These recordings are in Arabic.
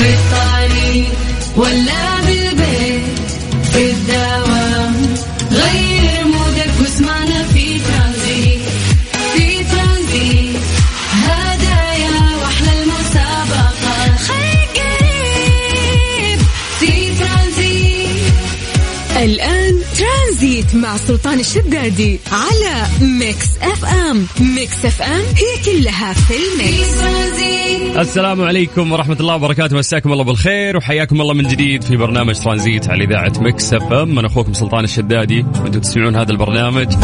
في الطريق ولا بالبيت سلطان الشدادي على Mix FM. Mix FM هي كلها في ال mix. السلام عليكم ورحمة الله وبركاته. مساكم الله بالخير وحياكم الله من جديد في برنامج ترانزيت على إذاعة Mix FM. أنا أخوكم سلطان الشدادي. وأنتم تسمعون هذا البرنامج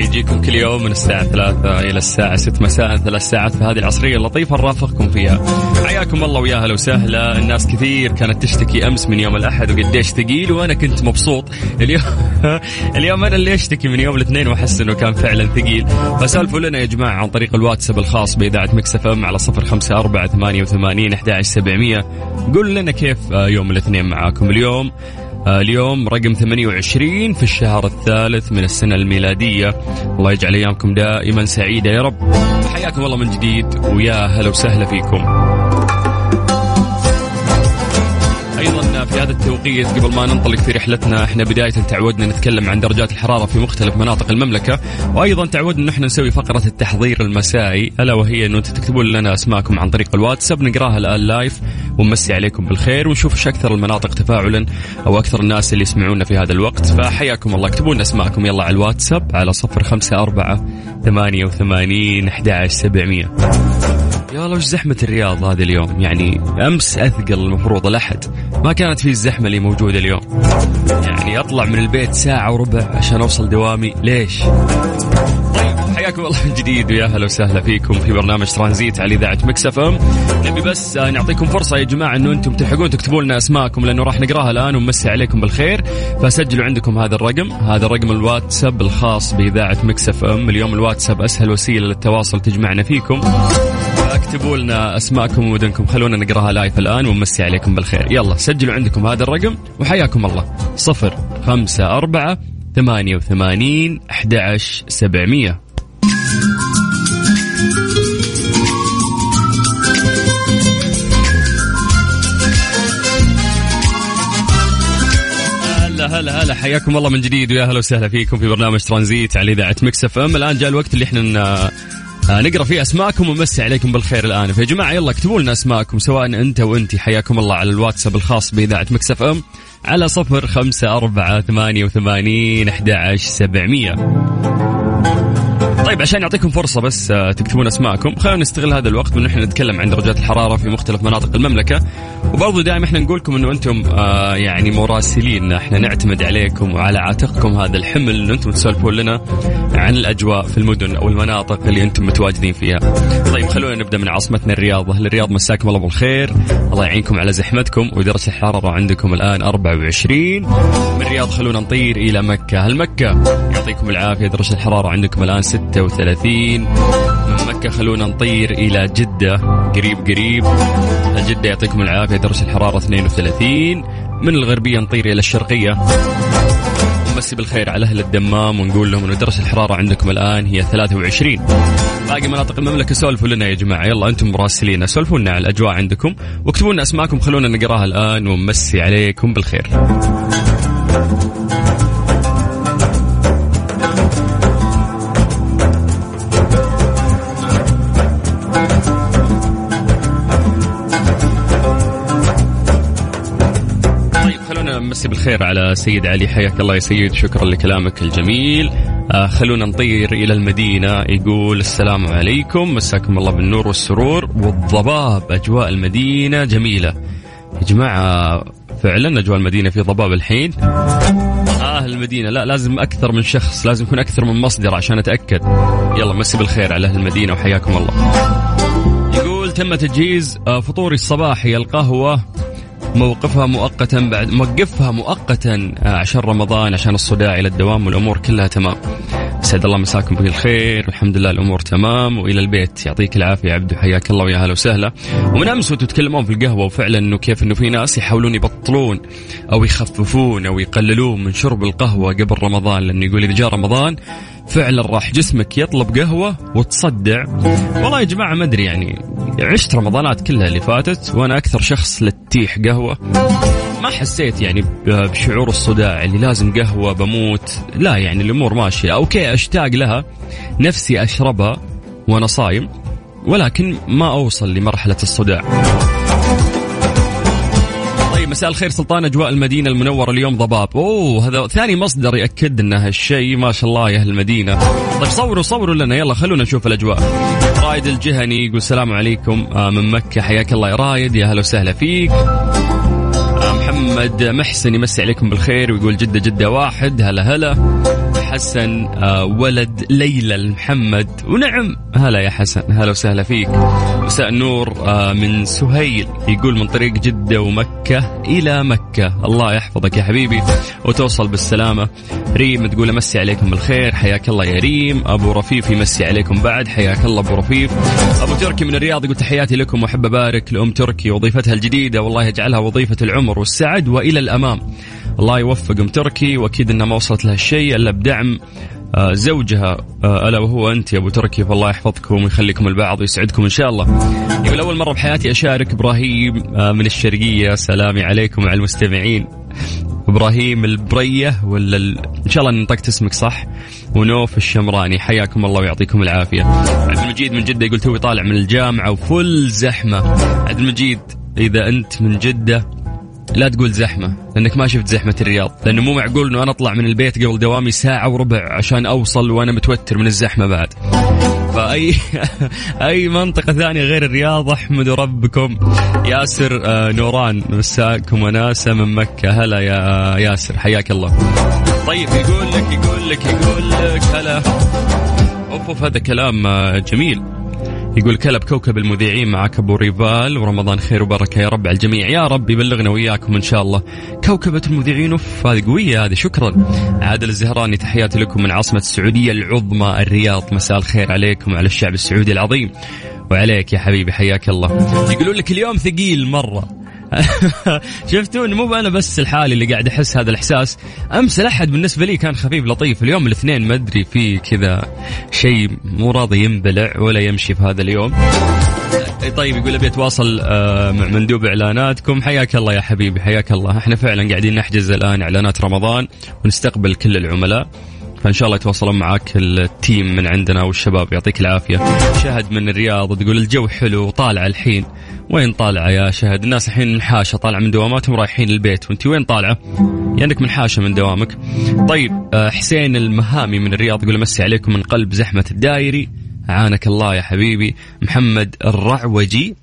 اللي يجيكم كل يوم من الساعة 3 إلى الساعة 6 مساء ثلاث ساعات في هذه العصرية اللطيفة نرافقكم فيها. حياكم الله ويا هلا وسهلا. الناس كثير كانت تشتكي أمس من يوم الأحد وقديش ثقيل وأنا كنت مبسوط. اليوم اليوم أنا اللي أشتكي من يوم الاثنين وأحس إنه كان فعلا ثقيل. فسالفوا لنا يا جماعة عن طريق الواتساب الخاص بإذاعة Mix FM على 054 88 11700 قول لنا كيف يوم الاثنين معاكم اليوم. اليوم رقم 28 في الشهر الثالث من السنة الميلادية. الله يجعل أيامكم دائما سعيدة يا رب. حياكم الله من جديد. ويا هلا وسهلا فيكم. هذا التوقيت قبل ما ننطلق في رحلتنا إحنا بداية تعودنا نتكلم عن درجات الحرارة في مختلف مناطق المملكة وأيضا تعودنا ان إحنا نسوي فقرة التحضير المسائي ألا وهي أنتم تكتبون لنا أسماءكم عن طريق الواتساب نقراها الآن لايف ونمسي عليكم بالخير ونشوف إيش أكثر المناطق تفاعلا أو أكثر الناس اللي يسمعونا في هذا الوقت. فحياكم الله اكتبوا لنا أسماءكم يلا على الواتساب على 054 88 11700 يا الله وش زحمة الرياض هذا اليوم؟ يعني أمس أثقل المفروض الأحد. ما كانت فيه الزحمة اللي موجودة اليوم. يعني أطلع من البيت ساعة وربع عشان أوصل دوامي. ليش؟ طيب حياكم الله من جديد ويا هلا وسهلا فيكم في برنامج ترانزيت على إذاعة Mix FM. نبي بس نعطيكم فرصة يا جماعة إنه أنتم تلحقون تكتبوا لنا أسماءكم لأنه راح نقراها الآن ونمسي عليكم بالخير. فسجلوا عندكم هذا الرقم. هذا رقم الواتساب الخاص بإذاعة Mix FM. اليوم الواتساب أسهل وسيلة للتواصل تجمعنا فيكم. اكتبوا لنا أسماءكم ومدنكم. خلونا نقراها live الآن ونمسي عليكم بالخير. يلا سجلوا عندكم هذا الرقم وحياكم الله. صفر خمسة أربعة ثمانية وثمانين أحد سبعمية. هلا هلا حياكم الله من جديد ويا هلا وسهلا فيكم في برنامج ترانزيت على إذاعة Mix FM. الآن جاء الوقت اللي إحنا نقرأ فيه أسماءكم ونمسي عليكم بالخير الآن. فيا جماعة يلا اكتبوا لنا أسماءكم سواء أنت وانت حياكم الله على الواتساب الخاص بإذاعة Mix FM. على صفر خمسة أربعة ثمانية وثمانين أحد عشر سبعمية. طيب عشان يعطيكم فرصة بس آه، تكتبون أسماءكم. خلينا نستغل هذا الوقت وإن إحنا نتكلم عن درجات الحرارة في مختلف مناطق المملكة. وبرضو دائما إحنا نقول لكم إنه أنتم آه يعني مراسلين. إحنا نعتمد عليكم وعلى عاتقكم هذا الحمل انه أنتم تسولفون لنا عن الأجواء في المدن أو المناطق اللي أنتم متواجدين فيها. طيب خلونا نبدأ من عاصمتنا الرياض، أهل الرياض مساكم الله بالخير، الله يعينكم على زحمتكم. ودرجة الحرارة عندكم الآن 24 من الرياض خلونا نطير إلى مكة، هل مكة يعطيكم العافية. درجة الحرارة عندكم الآن 36 من مكة خلونا نطير إلى جدة. قريب قريب. جدة يعطيكم العافية درجة الحرارة 32 من الغربية نطير إلى الشرقية. نمسي بالخير على أهل الدمام ونقول لهم أنه درجة الحرارة عندكم الآن هي 23 باقي مناطق المملكة سولفوا لنا يا جماعة. يلا أنتم مراسلين. سولفوا لنا على الأجواء عندكم. واكتبوا لنا أسماءكم خلونا نقراها الآن ونمسي عليكم بالخير. نمسي بالخير على سيد علي. حياك الله يا سيد. شكرا لكلامك الجميل. آه خلونا نطير إلى المدينة. يقول السلام عليكم. مساكم الله بالنور والسرور والضباب. أجواء المدينة جميلة. يا جماعة فعلا أجواء المدينة في ضباب الحين. آه المدينة. لا لازم أكثر من شخص لازم يكون أكثر من مصدر عشان أتأكد. يلا مسي بالخير على أهل المدينة وحياكم الله. يقول تم تجهيز آه، فطوري الصباحي القهوة. موقفها مؤقتا بعد موقفها مؤقتا آه، عشان رمضان عشان الصداع إلى الدوام والأمور كلها تمام. سعد الله مساكم بالخير والحمد لله الأمور تمام وإلى البيت يعطيك العافية عبدو حياك الله ويا هلا وسهلا. ومن أمس تتكلمون في القهوة وفعلا إنه كيف إنه في ناس يحاولون يبطلون أو يخففون أو يقللون من شرب القهوة قبل رمضان لأنه يقول إذا جاء رمضان فعلا راح جسمك يطلب قهوة وتصدع. والله يا جماعة ما أدري يعني عشت رمضانات كلها اللي فاتت وأنا أكثر شخص للتيح قهوة. ما حسيت يعني بشعور الصداع اللي لازم قهوة بموت. لا يعني الأمور ماشية. أوكي أشتاق لها. نفسي أشربها وأنا صايم ولكن ما أوصل لمرحلة الصداع. مساء الخير سلطان أجواء المدينة المنورة اليوم ضباب. أوه هذا ثاني مصدر يأكد ان هالشيء ما شاء الله يا أهل المدينة. طيب صوروا صوروا لنا يلا خلونا نشوف الأجواء. رايد الجهني يقول السلام عليكم آه، من مكة. حياك الله يا رايد يا هلا وسهلا فيك. آه، محمد محسن يمسي عليكم بالخير ويقول جدة جدة واحد هلا هلا. حسن آه، ولد ليلى المحمد ونعم هلا يا حسن هلا وسهلا فيك. مساء النور آه، من سهيل يقول من طريق جدة ومكة إلى مكة. الله يحفظك يا حبيبي وتوصل بالسلامة. ريم تقول أمسي عليكم بالخير حياك الله يا ريم. أبو رفيف يمسي عليكم بعد حياك الله أبو رفيف. أبو تركي من الرياض يقول تحياتي لكم وأحب أبارك لأم تركي وظيفتها الجديدة والله يجعلها وظيفة العمر والسعد وإلى الأمام. الله يوفق ام تركي وأكيد إنها ما وصلت لها الشيء إلا بدعم آه، زوجها آه، ألا وهو أنت يا أبو تركي فالله يحفظكم ويخليكم البعض ويسعدكم إن شاء الله. يقول أول مرة بحياتي أشارك إبراهيم آه، من الشرقية سلامي عليكم وعلى المستمعين. إبراهيم البرية ولا ال... إن شاء الله نطقت اسمك صح ونوف الشمراني حياكم الله ويعطيكم العافية. عبد المجيد من جدة يقول توي طالع من الجامعة وفل زحمة. عبد المجيد إذا أنت من جدة لا تقول زحمة لأنك ما شفت زحمة الرياض. لأنه مو معقول أنه أنا أطلع من البيت قبل دوامي ساعة وربع عشان أوصل وأنا متوتر من الزحمة بعد. فأي أي منطقة ثانية غير الرياض أحمدوا ربكم. ياسر آه، نوران مساكم وناسة من مكة. هلا يا ياسر حياك الله. طيب يقول لك يقول لك يقول لك هلا. أوف أوف هذا كلام آه، جميل. يقول كلب كوكب المذيعين معك أبو ريفال ورمضان خير وبركة يا رب على الجميع. يا رب يبلغنا وياكم إن شاء الله. كوكبة المذيعين أوف هذه قوية هذه شكرا. عادل الزهراني تحياتي لكم من عاصمة السعودية العظمى الرياض. مساء الخير عليكم وعلى الشعب السعودي العظيم. وعليك يا حبيبي حياك الله. يقولون لك اليوم ثقيل مرة. شفتوا مو أنا بس الحالي اللي قاعد أحس هذا الإحساس. أمس الأحد بالنسبة لي كان خفيف لطيف. اليوم الاثنين ما أدري في كذا شيء مو راضي ينبلع ولا يمشي في هذا اليوم. طيب يقول أبي أتواصل آه، مع مندوب إعلاناتكم. حياك الله يا حبيبي حياك الله. إحنا فعلا قاعدين نحجز الآن إعلانات رمضان ونستقبل كل العملاء. فإن شاء الله يتواصلون معاك التيم من عندنا والشباب. يعطيك العافية. شهد من الرياض تقول الجو حلو وطالع الحين. وين طالعة يا شهد؟ الناس الحين منحاشه طالعة من دواماتهم رايحين البيت. وأنت وين طالعة؟ يعني منحاشه من دوامك. طيب آه، حسين المهامي من الرياض يقول أمسي عليكم من قلب زحمة الدايري. عانك الله يا حبيبي. محمد الرعوجي.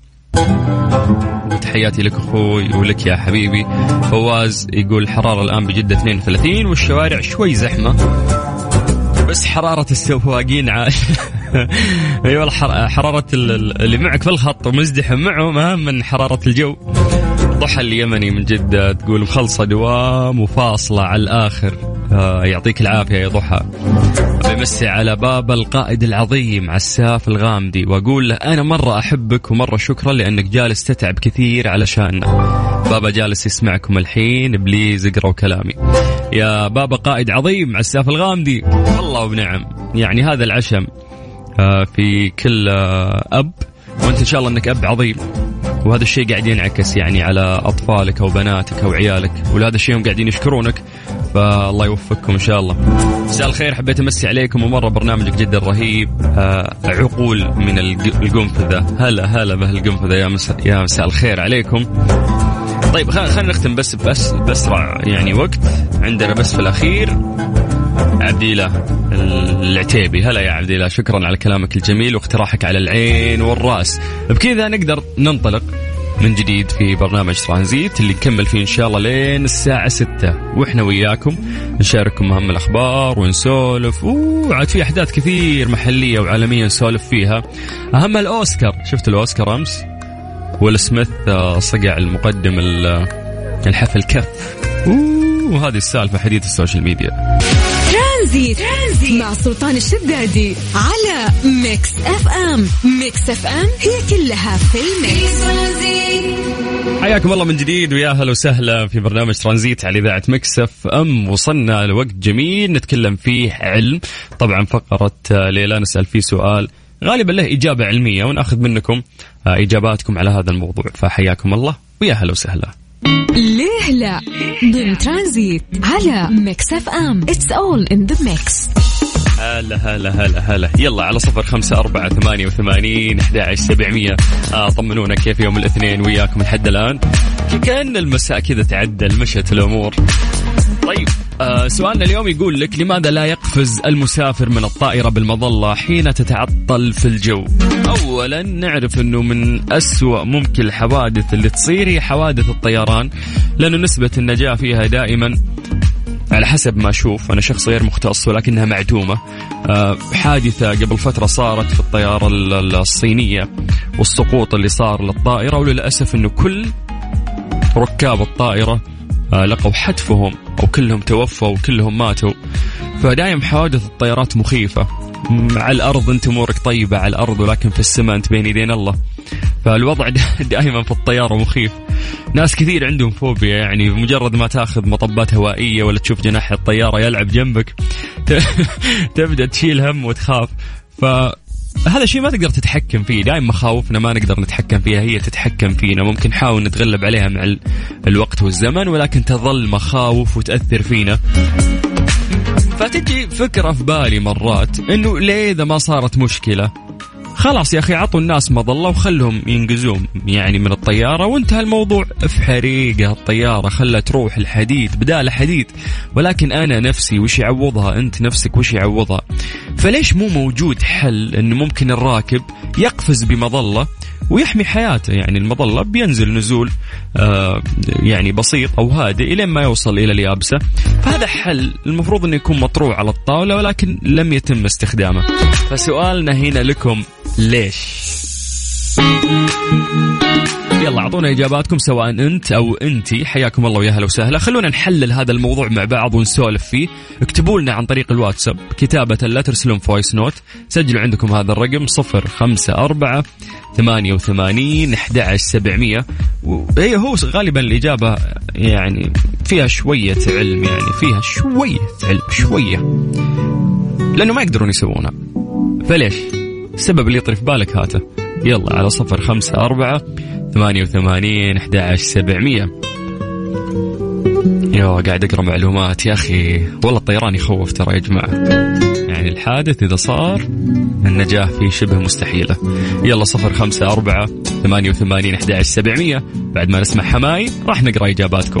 تحياتي لك أخوي ولك يا حبيبي. فواز يقول الحراره الآن بجدة 32 والشوارع شوي زحمة. بس حرارة السواقين عال أيوه حرارة اللي معك في الخط ومزدحم معهم اهم من حرارة الجو. ضحى اليمني من جدة تقول مخلصة دوام وفاصلة على الآخر. آه يعطيك العافية يا ضحى. بمسي على باب القائد العظيم عساف الغامدي وأقول له أنا مرة أحبك ومرة شكرا لأنك جالس تتعب كثير علشاننا بابا جالس يسمعكم الحين بليز اقرأوا كلامي. يا بابا قائد عظيم عساف الغامدي. والله وبنعم. يعني هذا العشم آه في كل آه أب وأنت إن شاء الله إنك أب عظيم. وهذا الشيء قاعد ينعكس يعني على أطفالك أو بناتك أو عيالك. ولهذا الشيء هم قاعدين يشكرونك. فالله يوفقكم إن شاء الله. مساء الخير حبيت أمسي عليكم. ومرة برنامجك جدا رهيب آه عقول من القنفذة. هلا هلا بهالقنفذة. يا مساء يا مساء الخير عليكم. طيب خلينا نختم بس بس باسرع يعني وقت. عندنا بس في الأخير عبد العتيبي. هلا يا عبد شكرا على كلامك الجميل واقتراحك على العين والرأس. بكذا نقدر ننطلق من جديد في برنامج ترانزيت اللي نكمل فيه إن شاء الله لين الساعة ستة. وإحنا وياكم نشارككم أهم الأخبار ونسولف. وعاد في أحداث كثير محلية وعالمية نسولف فيها. أهم الأوسكار. شفت الأوسكار أمس؟ ويل سميث آه، صقع المقدم الحفل كف. وهذه السالفة حديث ال social media. ترانزيت, ترانزيت مع سلطان الشدادي على Mix FM. Mix FM هي كلها في ال mix. حياكم الله من جديد ويا أهلا وسهلا في برنامج ترانزيت على إذاعة Mix FM. وصلنا لوقت جميل نتكلم فيه علم. طبعا فقرة ليلى نسأل فيه سؤال. غالبا له إجابة علمية ونأخذ منكم إجاباتكم على هذا الموضوع. فحياكم الله ويا أهلا وسهلا. ليه لا؟ ضمن ترانزيت على Mix FM. It's all in the mix هلا هلا هلا هلا. يلا على صفر خمسة أربعة ثمانية وثمانين أحد عشر سبعمية. آه طمنونا كيف يوم الاثنين وياكم لحد الآن؟ كأن المساء كذا تعدل مشت الأمور. طيب آه سؤالنا اليوم يقول لك لماذا لا يقفز المسافر من الطائرة بالمظلة حين تتعطل في الجو؟ أولا نعرف أنه من أسوأ ممكن الحوادث اللي تصير هي حوادث الطيران لأنه نسبة النجاة فيها دائما على حسب ما أشوف أنا شخص غير مختص ولكنها معدومة. آه، حادثة قبل فترة صارت في الطيارة الصينية والسقوط اللي صار للطائرة وللأسف أنه كل ركاب الطائرة آه، لقوا حتفهم أو كلهم توفوا وكلهم ماتوا. فدايم حوادث الطيارات مخيفة. على الأرض أنت أمورك طيبة على الأرض ولكن في السماء أنت بين يدين الله. فالوضع دائما في الطيارة مخيف. ناس كثير عندهم فوبيا يعني مجرد ما تأخذ مطبات هوائية ولا تشوف جناح الطيارة يلعب جنبك تبدأ تشيل هم وتخاف. ف هذا الشيء ما تقدر تتحكم فيه. دائما مخاوفنا ما نقدر نتحكم فيها هي تتحكم فينا. ممكن نحاول نتغلب عليها مع الوقت والزمن ولكن تظل مخاوف وتأثر فينا. فتجي فكرة في بالي مرات إنه ليه إذا ما صارت مشكلة؟ خلاص يا أخي عطوا الناس مظلة وخلهم ينقزون يعني من الطيارة وانتهى الموضوع. في حريقة الطيارة خلها تروح الحديد بدال حديد. ولكن أنا نفسي وش يعوضها؟ أنت نفسك وش يعوضها؟ فليش مو موجود حل انه ممكن الراكب يقفز بمظلة ويحمي حياته. يعني المظلة بينزل نزول آه يعني بسيط أو هادئ إلى ما يوصل إلى اليابسة. فهذا حل المفروض أنه يكون مطروح على الطاولة ولكن لم يتم استخدامه. فسؤالنا هنا لكم ليش؟ يلا أعطونا إجاباتكم سواء أنت أو أنتي. حياكم الله ويا هلا وسهلا. خلونا نحلل هذا الموضوع مع بعض ونسولف فيه. اكتبوا لنا عن طريق الواتساب كتابة لا ترسلون voice note. سجلوا عندكم هذا الرقم صفر خمسة أربعة ثمانية وثمانين أحد عشر سبعمية. هي هو غالبا الإجابة يعني فيها شوية علم يعني فيها شوية علم شوية. لأنه ما يقدرون يسوونها فليش؟ السبب اللي يطري في بالك هاته. يلا على صفر خمسة أربعة ثمانية وثمانين أحد عشر سبعمية. يو قاعد أقرأ معلومات يا أخي. والله الطيران يخوف ترى يا جماعة. يعني الحادث إذا صار النجاة فيه شبه مستحيلة. يلا صفر خمسة أربعة ثمانية وثمانين أحد عشر سبعمية. بعد ما نسمع حماي راح نقرأ إجاباتكم.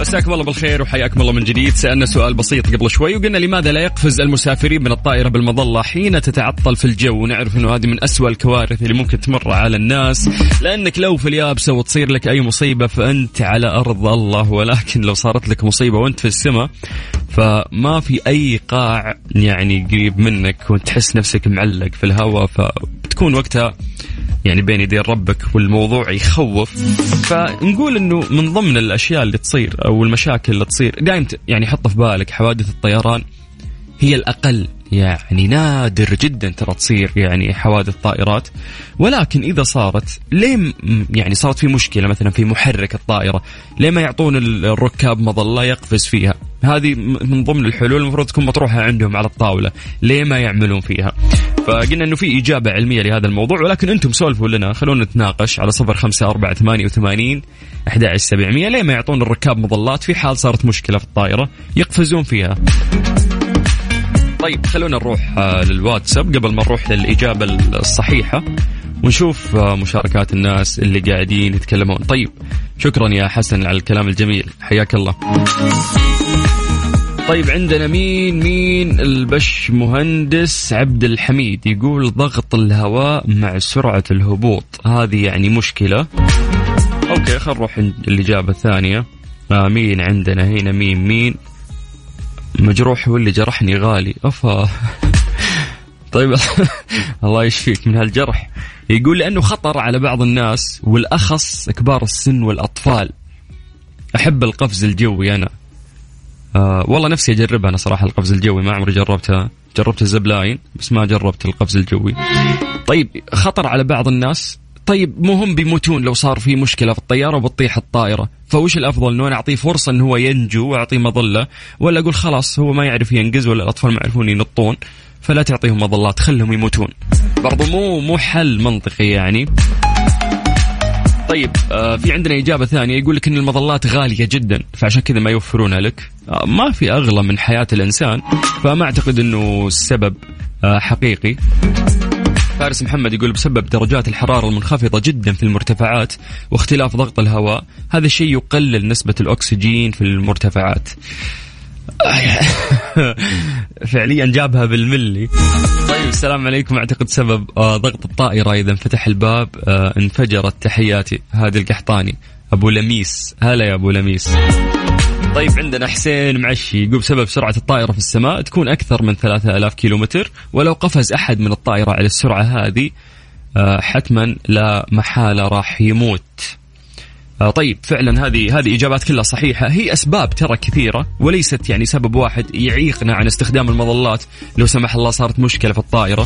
مساكم الله بالخير وحياكم الله من جديد. سألنا سؤال بسيط قبل شوي وقلنا لماذا لا يقفز المسافرين من الطائرة بالمظلة حين تتعطل في الجو؟ ونعرف أنه هذه من أسوأ الكوارث اللي ممكن تمر على الناس. لأنك لو في اليابسة وتصير لك أي مصيبة فأنت على أرض الله. ولكن لو صارت لك مصيبة وأنت في السماء فما في أي قاع يعني قريب منك وتحس نفسك معلق في الهواء فبتكون وقتها يعني بين يدين ربك والموضوع يخوف. فنقول إنه من ضمن الأشياء اللي تصير أو المشاكل اللي تصير دائما يعني حط في بالك حوادث الطيران هي الأقل. يعني نادر جدا ترى تصير يعني حوادث طائرات. ولكن إذا صارت ليه يعني صارت في مشكلة؟ مثلا في محرك الطائرة ليه ما يعطون الركاب مظلة يقفز فيها؟ هذه من ضمن الحلول المفروض تكون مطروحة عندهم على الطاولة. ليه ما يعملون فيها؟ فقلنا إنه في إجابة علمية لهذا الموضوع ولكن أنتم سولفوا لنا. خلونا نتناقش على صفر خمسة أربعة ثمانية وثمانين أحد سبعمية. ليه ما يعطون الركاب مظلات؟ في حال صارت مشكلة في الطائرة يقفزون فيها. طيب خلونا نروح آه، للواتساب. قبل ما نروح للإجابة الصحيحة ونشوف آه، مشاركات الناس اللي قاعدين يتكلمون. طيب شكرا يا حسن على الكلام الجميل. حياك الله. طيب عندنا مين؟ مين؟ البش مهندس عبد الحميد يقول ضغط الهواء مع سرعة الهبوط. هذه يعني مشكلة. أوكي خل نروح الإجابة الثانية. آه مين عندنا هنا؟ مين؟ مين؟ مجروح واللي جرحني غالي. أفا. طيب الله يشفيك من هالجرح. يقول لأنه خطر على بعض الناس والأخص كبار السن والأطفال. أحب القفز الجوي أنا. آه والله نفسي أجربها. أنا صراحة القفز الجوي ما عمري جربتها. جربت الزبلاين بس ما جربت القفز الجوي. طيب خطر على بعض الناس. طيب مو هم بيموتون لو صار في مشكلة في الطيارة وبتطيح الطائرة. فوش الأفضل؟ إنه أنا أعطيه فرصة إنه هو ينجو وأعطيه مظلة ولا أقول خلاص هو ما يعرف ينقز ولا الأطفال ما يعرفون ينطون فلا تعطيهم مظلات خلهم يموتون. برضو مو مو حل منطقي يعني. طيب آه في عندنا إجابة ثانية يقول لك أن المظلات غالية جدا فعشان كذا ما يوفرونها لك. آه ما في أغلى من حياة الإنسان فما أعتقد أنه السبب آه حقيقي. فارس محمد يقول بسبب درجات الحرارة المنخفضة جدا في المرتفعات واختلاف ضغط الهواء هذا الشيء يقلل نسبة الأكسجين في المرتفعات. فعليا جابها بالملي. طيب السلام عليكم. أعتقد سبب آه، ضغط الطائرة إذا انفتح الباب آه، انفجرت تحياتي. هذه القحطاني. أبو لميس. هلا يا أبو لميس. طيب عندنا حسين معشي يقول بسبب سرعة الطائرة في السماء تكون أكثر من 3000 كيلومتر ولو قفز أحد من الطائرة على السرعة هذه آه، حتما لا محالة راح يموت. طيب فعلا هذه هذه إجابات كلها صحيحة. هي أسباب ترى كثيرة وليست يعني سبب واحد يعيقنا عن استخدام المظلات. لو سمح الله صارت مشكلة في الطائرة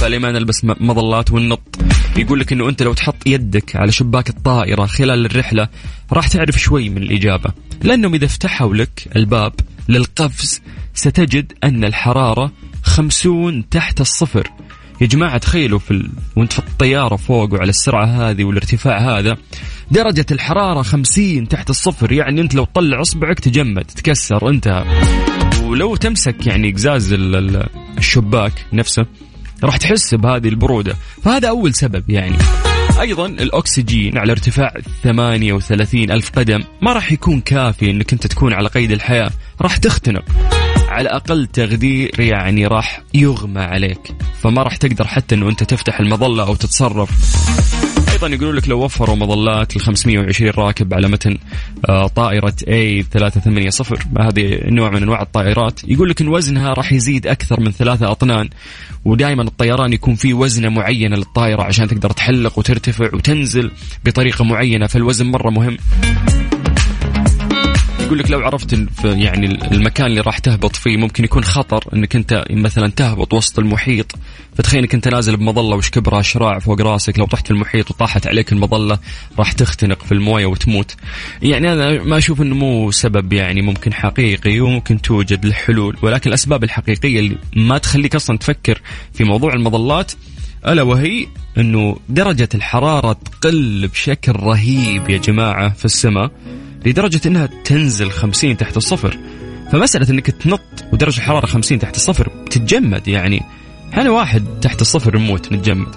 فلما نلبس مظلات وننط. يقول لك إنه أنت لو تحط يدك على شباك الطائرة خلال الرحلة راح تعرف شوي من الإجابة. لأنهم إذا فتحوا لك الباب للقفز ستجد أن الحرارة خمسون تحت الصفر. يا جماعة تخيلوا في ال... وانت في الطيارة فوق وعلى السرعة هذه والارتفاع هذا درجة الحرارة خمسين تحت الصفر يعني انت لو تطلع اصبعك تجمد تكسر انتهى ولو تمسك يعني قزاز الشباك نفسه راح تحس بهذه البرودة. فهذا أول سبب يعني. أيضا الأكسجين على ارتفاع 38 ألف قدم ما راح يكون كافي أنك أنت تكون على قيد الحياة راح تختنق. على أقل تقدير يعني راح يغمى عليك. فما راح تقدر حتى إنه أنت تفتح المظلة أو تتصرف. أيضا يقولوا لك لو وفروا مظلات ل 520 راكب على متن آه، طائرة A 380 هذه نوع من أنواع الطائرات. يقول لك إن وزنها راح يزيد أكثر من ثلاثة أطنان ودائما الطيران يكون في وزنه معينه للطائرة عشان تقدر تحلق وترتفع وتنزل بطريقة معينة فالوزن مرة مهم. يقول لك لو عرفت يعني المكان اللي راح تهبط فيه ممكن يكون خطر إنك أنت مثلا تهبط وسط المحيط. فتخيل إنك أنت نازل بمظلة وش كبرها شراع فوق راسك لو طحت في المحيط وطاحت عليك المظلة راح تختنق في الموية وتموت. يعني أنا ما أشوف إنه مو سبب يعني ممكن حقيقي وممكن توجد الحلول ولكن الأسباب الحقيقية اللي ما تخليك أصلا تفكر في موضوع المظلات ألا وهي إنه درجة الحرارة تقل بشكل رهيب يا جماعة في السماء. لدرجة أنها تنزل 50 تحت الصفر. فمسألة أنك تنط ودرجة الحرارة 50 تحت الصفر تتجمد يعني. إحنا واحد تحت الصفر نموت نتجمد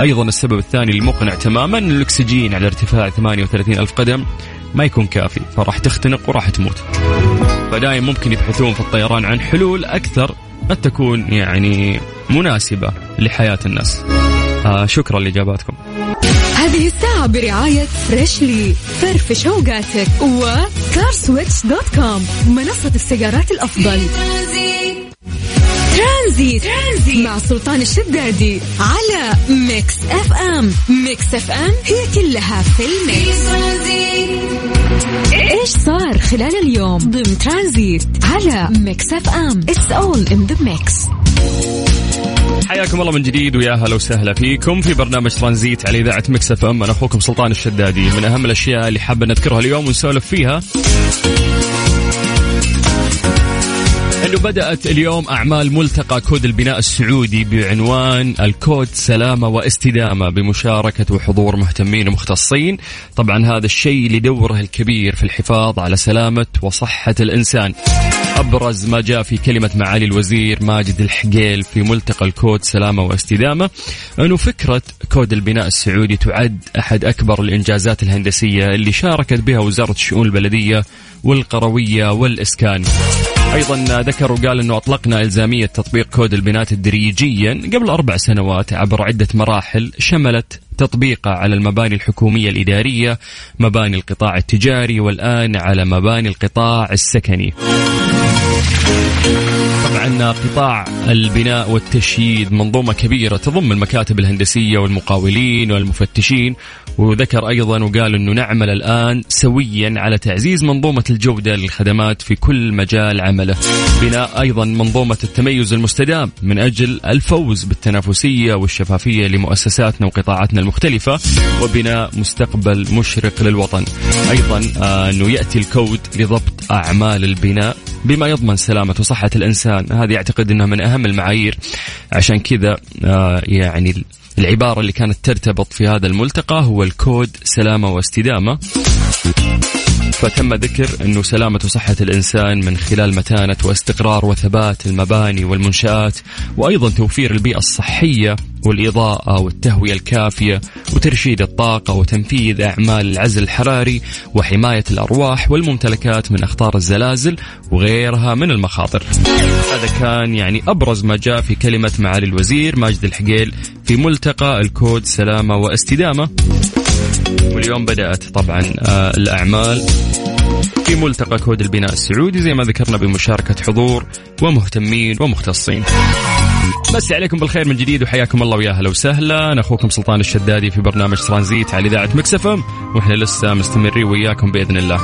أيضا السبب الثاني المقنع تماما الأكسجين على ارتفاع 38 ألف قدم ما يكون كافي فراح تختنق وراح تموت. فدائما ممكن يبحثون في الطيران عن حلول أكثر قد تكون يعني مناسبة لحياة الناس. آه شكرا لإجاباتكم. هذه الساعة برعاية Freshly فرفش اوقاتك و CarSwitch dot com منصة السيارات الأفضل. ترانزيت. ترانزيت. مع سلطان الشدادي على Mix FM Mix FM هي كلها في ال mix. إيش صار خلال اليوم؟ ضمن ترانزيت على Mix FM it's all in the mix حياكم الله من جديد ويا هلا وسهلا فيكم في برنامج ترانزيت على إذاعة Mix FM. أنا أخوكم سلطان الشدادي. من أهم الأشياء اللي حاب نذكرها اليوم ونسولف فيها انه بدأت اليوم أعمال ملتقى كود البناء السعودي بعنوان الكود سلامة واستدامة بمشاركة وحضور مهتمين ومختصين، طبعا هذا الشيء لدوره الكبير في الحفاظ على سلامة وصحة الإنسان. أبرز ما جاء في كلمة معالي الوزير ماجد الحقيل في ملتقى الكود سلامة واستدامة أنه فكرة كود البناء السعودي تعد أحد أكبر الإنجازات الهندسية اللي شاركت بها وزارة الشؤون البلدية والقروية والإسكان. أيضا ذكر وقال إنه أطلقنا إلزامية تطبيق كود البناء تدريجيا قبل أربع سنوات عبر عدة مراحل شملت تطبيقه على المباني الحكومية الإدارية مباني القطاع التجاري والآن على مباني القطاع السكني. طبعا قطاع البناء والتشييد منظومة كبيرة تضم المكاتب الهندسية والمقاولين والمفتشين وذكر أيضا وقال أنه نعمل الآن سويا على تعزيز منظومة الجودة للخدمات في كل مجال عمله. بناء أيضا منظومة التميز المستدام من أجل الفوز بالتنافسية والشفافية لمؤسساتنا وقطاعاتنا المختلفة وبناء مستقبل مشرق للوطن. أيضا آه، أنه يأتي الكود لضبط أعمال البناء بما يضمن سلامة وصحة الإنسان هذه أعتقد أنها من أهم المعايير. عشان كذا آه، يعني العبارة اللي كانت ترتبط في هذا الملتقى هو الكود سلامة واستدامة. فتم ذكر أنه سلامة وصحة الإنسان من خلال متانة واستقرار وثبات المباني والمنشآت وأيضا توفير البيئة الصحية والإضاءة والتهوية الكافية وترشيد الطاقة وتنفيذ أعمال العزل الحراري وحماية الأرواح والممتلكات من أخطار الزلازل وغيرها من المخاطر. هذا كان يعني أبرز ما جاء في كلمة معالي الوزير ماجد الحقيل في ملتقى الكود سلامة واستدامة. واليوم بدأت طبعا آه، الأعمال في ملتقى كود البناء السعودي زي ما ذكرنا بمشاركة حضور ومهتمين ومختصين. بس عليكم بالخير من جديد وحياكم الله ويا أهلا وسهلا. أنا أخوكم سلطان الشدادي في برنامج ترانزيت على إذاعة مكسفم وإحنا لسه مستمرين وياكم بإذن الله.